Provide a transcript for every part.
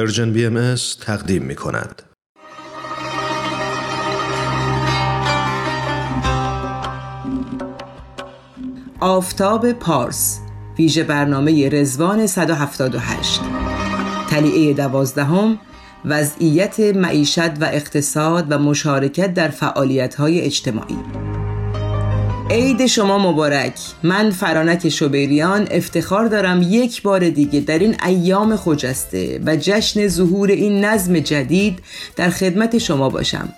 Persian BMS تقدیم می کند. آفتاب پارس ویژه برنامه رضوان 178 طلیعه دوازدهم وضعیت معیشت و اقتصاد و مشارکت در فعالیت اجتماعی عید شما مبارک. من فرانک شبیریان افتخار دارم یک بار دیگه در این ایام خجسته و جشن ظهور این نظم جدید در خدمت شما باشم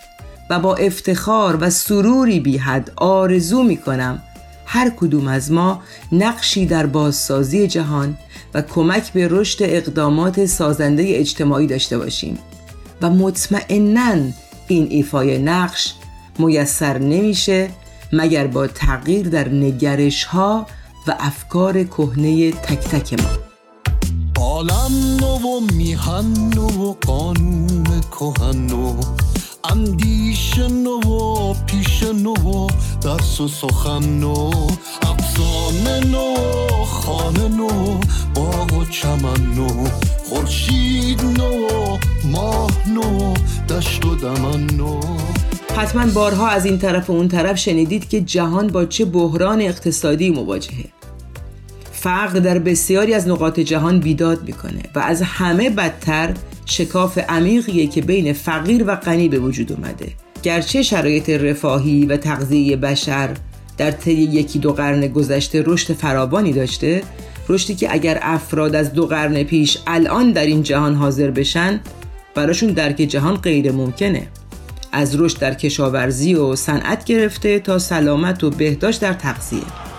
و با افتخار و سروری بی حد آرزو می کنم هر کدوم از ما نقشی در بازسازی جهان و کمک به رشد اقدامات سازنده اجتماعی داشته باشیم و مطمئنا این ایفای نقش میسر نمیشه مگر با تغییر در نگرش ها و افکار کهنه تک تک ما. عالم نو و میهن نو و قانون کهن نو اندیش نو و پیش نو و درس و سخن نو افسانه نو خانه نو باغ و چمن نو خورشید نو ماه نو دشت و دمن نو حتما بارها از این طرف و اون طرف شنیدید که جهان با چه بحران اقتصادی مواجهه. فقر در بسیاری از نقاط جهان بیداد می‌کنه و از همه بدتر شکاف عمیقیه که بین فقیر و غنی به وجود اومده. گرچه شرایط رفاهی و تغذیه بشر در طی یکی دو قرن گذشته رشد فراوانی داشته رشدی که اگر افراد از دو قرن پیش الان در این جهان حاضر بشن براشون درک جهان غیر ممکنه از رشد در کشاورزی و صنعت گرفته تا سلامت و بهداشت در تغذیه.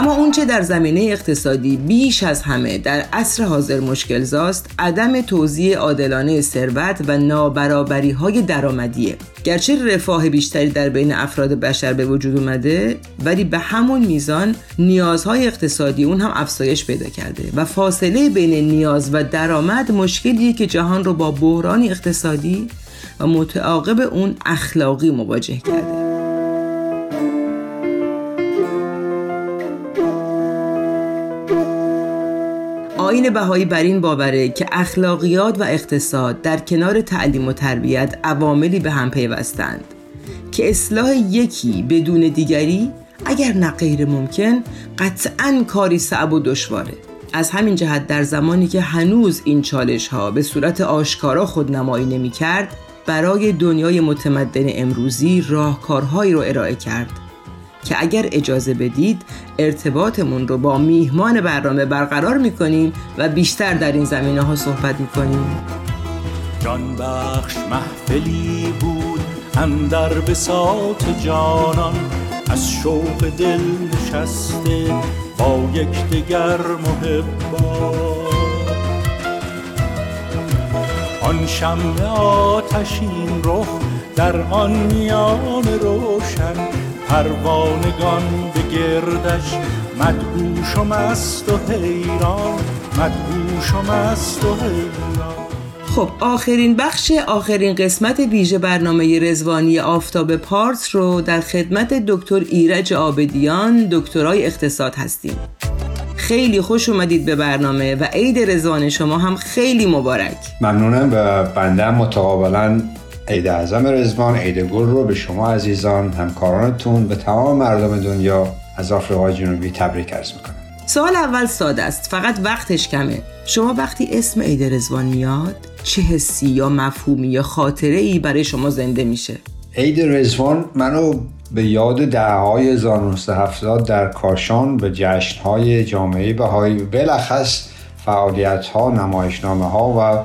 اما اونچه در زمینه اقتصادی بیش از همه در عصر حاضر مشکل زاست عدم توزیع عادلانه ثروت و نابرابری های درآمدیه. گرچه رفاه بیشتری در بین افراد بشر به وجود اومده ولی به همون میزان نیازهای اقتصادی اون هم افزایش پیدا کرده و فاصله بین نیاز و درآمد مشکلیه که جهان رو با بحرانی اقتصادی و متعاقب اون اخلاقی مواجه کرده. آین بهایی بر این باوره که اخلاقیات و اقتصاد در کنار تعلیم و تربیت عواملی به هم پیوستند که اصلاح یکی بدون دیگری اگر نه غیر ممکن قطعا کاری صعب و دشواره. از همین جهت در زمانی که هنوز این چالش ها به صورت آشکارا خود نمایی نمی کرد برای دنیای متمدن امروزی راهکارهایی رو ارائه کرد. که اگر اجازه بدید ارتباطمون رو با میهمان برنامه برقرار می‌کنیم و بیشتر در این زمینه ها صحبت می‌کنیم. جان بخش محفلی بود اندر بساط جانان از شوق دل نشسته با یکدیگر محبا آن شمع آتشین رخ در آن میان روشن پروانگان به گردش مدهوش و مست و حیران مدهوش و مست و حیران. خب آخرین بخش آخرین قسمت ویژه برنامه رزوانی آفتاب پارس رو در خدمت دکتر ایرج آبدیان دکترای اقتصاد هستیم. خیلی خوش اومدید به برنامه و عید رزوان شما هم خیلی مبارک. ممنونم و بنده متقابلا عید اعظم رزوان عید گل رو به شما عزیزان همکارانتون به تمام مردم دنیا از آفریقای جنوبی تبریک عرض می‌کنم. سوال اول ساده است فقط وقتش کمه. شما وقتی اسم عید رزوان میاد چه حسی یا مفهومی یا خاطره ای برای شما زنده میشه؟ عید رزوان منو به یاد دهه های 1970 در کاشان به جشن های جامعه بهایی بلخص فعالیت ها نمایشنامه ها و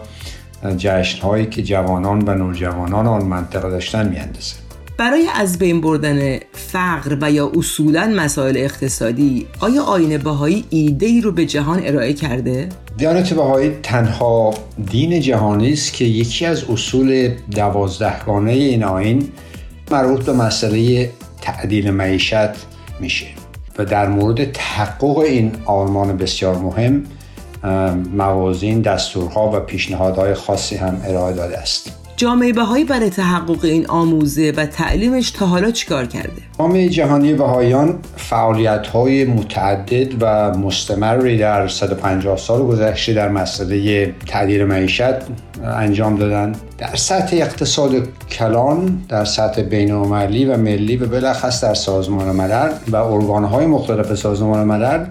جشن هایی که جوانان و نوجوانان آن منطقه داشتن میاندازه برای از بین بردن فقر و یا اصولا مسائل اقتصادی آیا آین بهایی ایده ای رو به جهان ارائه کرده؟ دیانت بهایی تنها دین جهانی است که یکی از اصول دوازدهگانه این آین مربوط به مسئله تعدیل معیشت میشه و در مورد تحقق این آرمان بسیار مهم موازین دستورها و پیشنهادهای خاصی هم ارائه داده است جامعه بهایی برای تحقق این آموزه و تعلیمش تا حالا چیکار کرده؟ جامعه جهانی بهایان فعالیت های متعدد و مستمری در 150 سال گذشته در مسئله تعدیل معیشت انجام دادن در سطح اقتصاد کلان در سطح بین و ملی و بلخص در سازمان ملل و ارگانهای مختلف سازمان ملل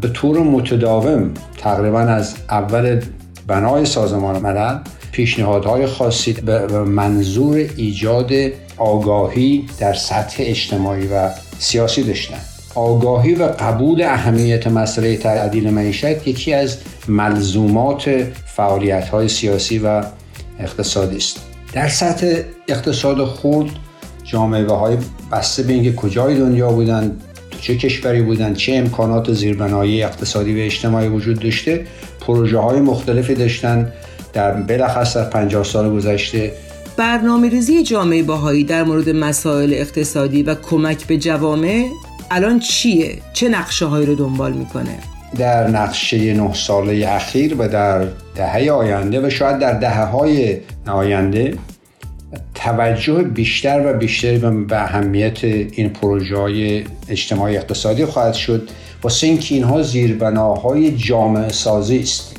به طور متداوم تقریبا از اول بنای سازمان ملل پیشنهادهای خاصی به منظور ایجاد آگاهی در سطح اجتماعی و سیاسی داشتن آگاهی و قبول اهمیت مسئله تعدیل معیشت یکی از ملزومات فعالیت های سیاسی و اقتصادی است. در سطح اقتصاد خود جامعه های بسته به اینکه کجای دنیا بودن چه کشوری بودن چه امکانات زیربنایی اقتصادی و اجتماعی وجود داشته پروژه های مختلفی داشتن در بلخص در 50 سال گذشته برنامه ریزی جامعه باهایی در مورد مسائل اقتصادی و کمک به جوامع الان چیه؟ چه نقشه هایی رو دنبال می‌کنه؟ در نقشه نه ساله اخیر و در دهه آینده و شاید در دهه های آینده توجه بیشتر و بیشتری به اهمیت این پروژه های اجتماعی اقتصادی خواهد شد. واسه اینکه اینها زیربناهای جامعه سازی است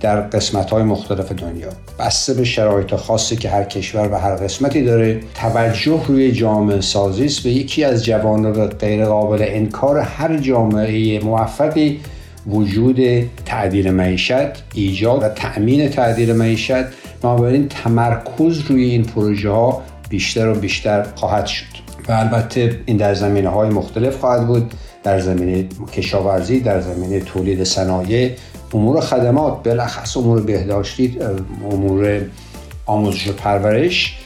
در قسمت های مختلف دنیا. بسته به شرایط خاصی که هر کشور و هر قسمتی داره توجه روی جامعه سازی است. و یکی از جوانب غیر قابل انکار هر جامعه موفقی وجود تعدیل معیشت ایجاد و تأمین تعدیل معیشت بنابراین تمرکز روی این پروژه ها بیشتر و بیشتر خواهد شد. و البته این در زمینه های مختلف خواهد بود در زمینه کشاورزی در زمینه تولید صنایع امور خدمات بلخص امور بهداشتی امور آموزش و پرورش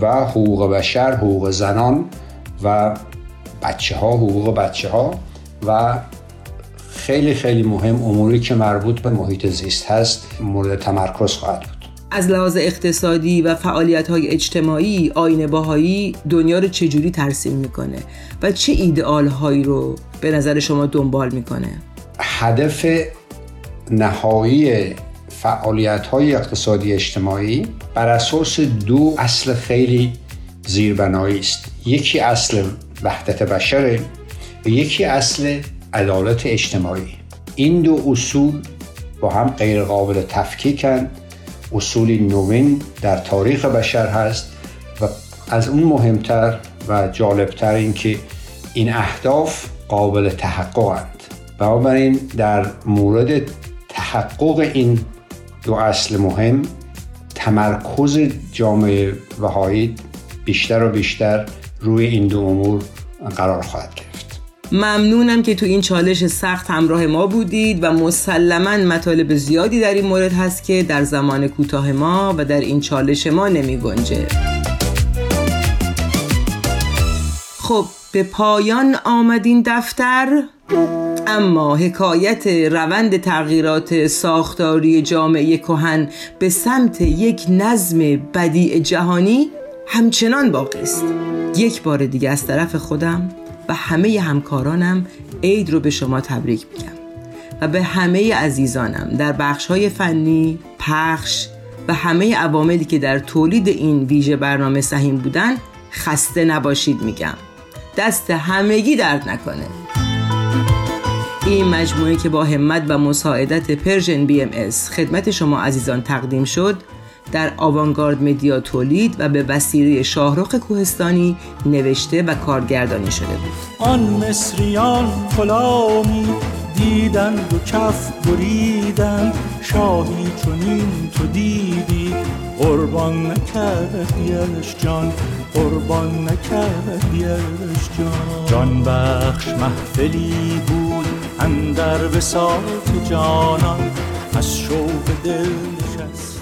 و حقوق بشر حقوق زنان و بچه ها حقوق بچه ها و خیلی خیلی مهم اموری که مربوط به محیط زیست هست مورد تمرکز خواهد بود. از لحاظ اقتصادی و فعالیت های اجتماعی آین باهایی دنیا رو چجوری ترسیم می‌کنه و چه ایدئال هایی رو به نظر شما دنبال می‌کنه؟ هدف نهایی فعالیت های اقتصادی اجتماعی بر اساس دو اصل خیلی زیربنایی است. یکی اصل وحدت بشره و یکی اصل عدالت اجتماعی. این دو اصول با هم غیر قابل تفکیکن. اصولی نوین در تاریخ بشر هست و از اون مهمتر و جالبتر این که این اهداف قابل تحققند بنابراین در مورد تحقق این دو اصل مهم تمرکز جامعه وهایی بیشتر و بیشتر روی این دو امور قرار خواهد گرفت. ممنونم که تو این چالش سخت همراه ما بودید و مسلما مطالب زیادی در این مورد هست که در زمان کوتاه ما و در این چالش ما نمی گنجه. خب به پایان آمدین دفتر اما حکایت روند تغییرات ساختاری جامعه کهن به سمت یک نظم بدیع جهانی همچنان باقی است یک بار دیگه از طرف خودم و همه همکارانم عید رو به شما تبریک میگم. و به همه عزیزانم در بخش های فنی، پخش و همه عواملی که در تولید این ویژه برنامه سهیم بودن خسته نباشید میگم. دست همگی درد نکنه. این مجموعه که با همت و مساعدت Persian BMS خدمت شما عزیزان تقدیم شد در آوانگارد مدیا تولید و به وسیله شاهرخ کوهستانی نوشته و کارگردانی شده بود. آن مصریان غلامی دیدند و کف بریدند شاهی چونین تو دیدی قربان نکردیش جان قربان نکردیش جان. جان بخش محفلی بود اندر بساط جانان از شوق دل نشسته